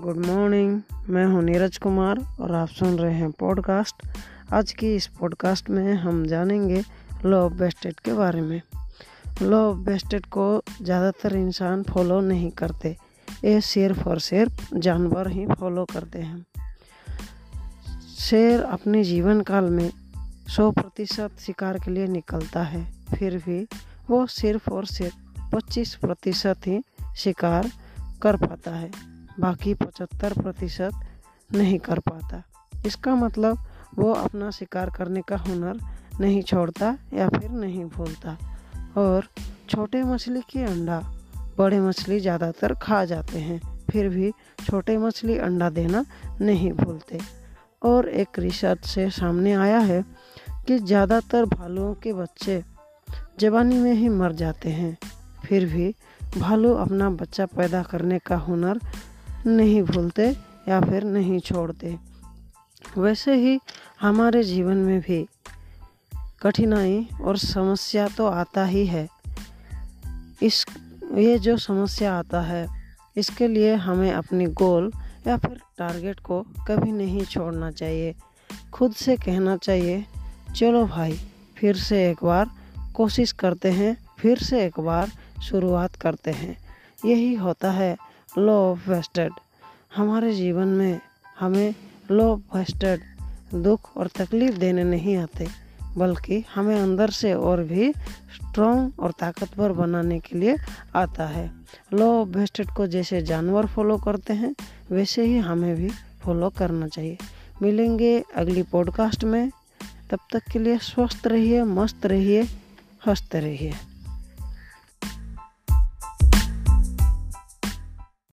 Good morning मैं हूँ नीरज कुमार और आप सुन रहे हैं पॉडकास्ट आज की इस पॉडकास्ट में हम जानेंगे लॉ ऑफ़ बेस्टेड के बारे में। लॉ ऑफ़ बेस्टेड को ज़्यादातर इंसान फॉलो नहीं करते। ये सिर्फ़ और सिर्फ़ जानवर ही फॉलो करते हैं। शेर अपने जीवन काल में सौ प्रतिशत शिकार के लिए निकलता है। फिर भी वो सिर्फ़ और सिर्फ़ पच्चीस प्रतिशत ही शिकार कर पाता है। बाकी पचहत्तर प्रतिशत नहीं कर पाता। इसका मतलब वो अपना शिकार करने का हुनर नहीं छोड़ता या फिर नहीं भूलता। और छोटे मछली की अंडा बड़े मछली ज़्यादातर खा जाते हैं, फिर भी छोटे मछली अंडा देना नहीं भूलते। और एक रिसर्च से सामने आया है कि ज़्यादातर भालुओं के बच्चे जवानी में ही मर जाते हैं, फिर भी भालू अपना बच्चा पैदा करने का हुनर नहीं भूलते या फिर नहीं छोड़ते। वैसे ही हमारे जीवन में भी कठिनाई और समस्या तो आता ही है। इस, ये जो समस्या आता है, इसके लिए हमें अपनी गोल या फिर टारगेट को कभी नहीं छोड़ना चाहिए। खुद से कहना चाहिए, चलो भाई, फिर से एक बार कोशिश करते हैं, फिर से एक बार शुरुआत करते हैं। यही होता है। लॉ ऑफ़ वेस्टेड हमारे जीवन में हमें लॉ ऑफ़ वेस्टेड दुख और तकलीफ़ देने नहीं आते, बल्कि हमें अंदर से और भी स्ट्रॉन्ग और ताकतवर बनाने के लिए आता है। लॉ ऑफ़ वेस्टेड को जैसे जानवर फॉलो करते हैं, वैसे ही हमें भी फॉलो करना चाहिए। मिलेंगे अगली पॉडकास्ट में। तब तक के लिए स्वस्थ रहिए, मस्त रहिए, हँसते रहिए।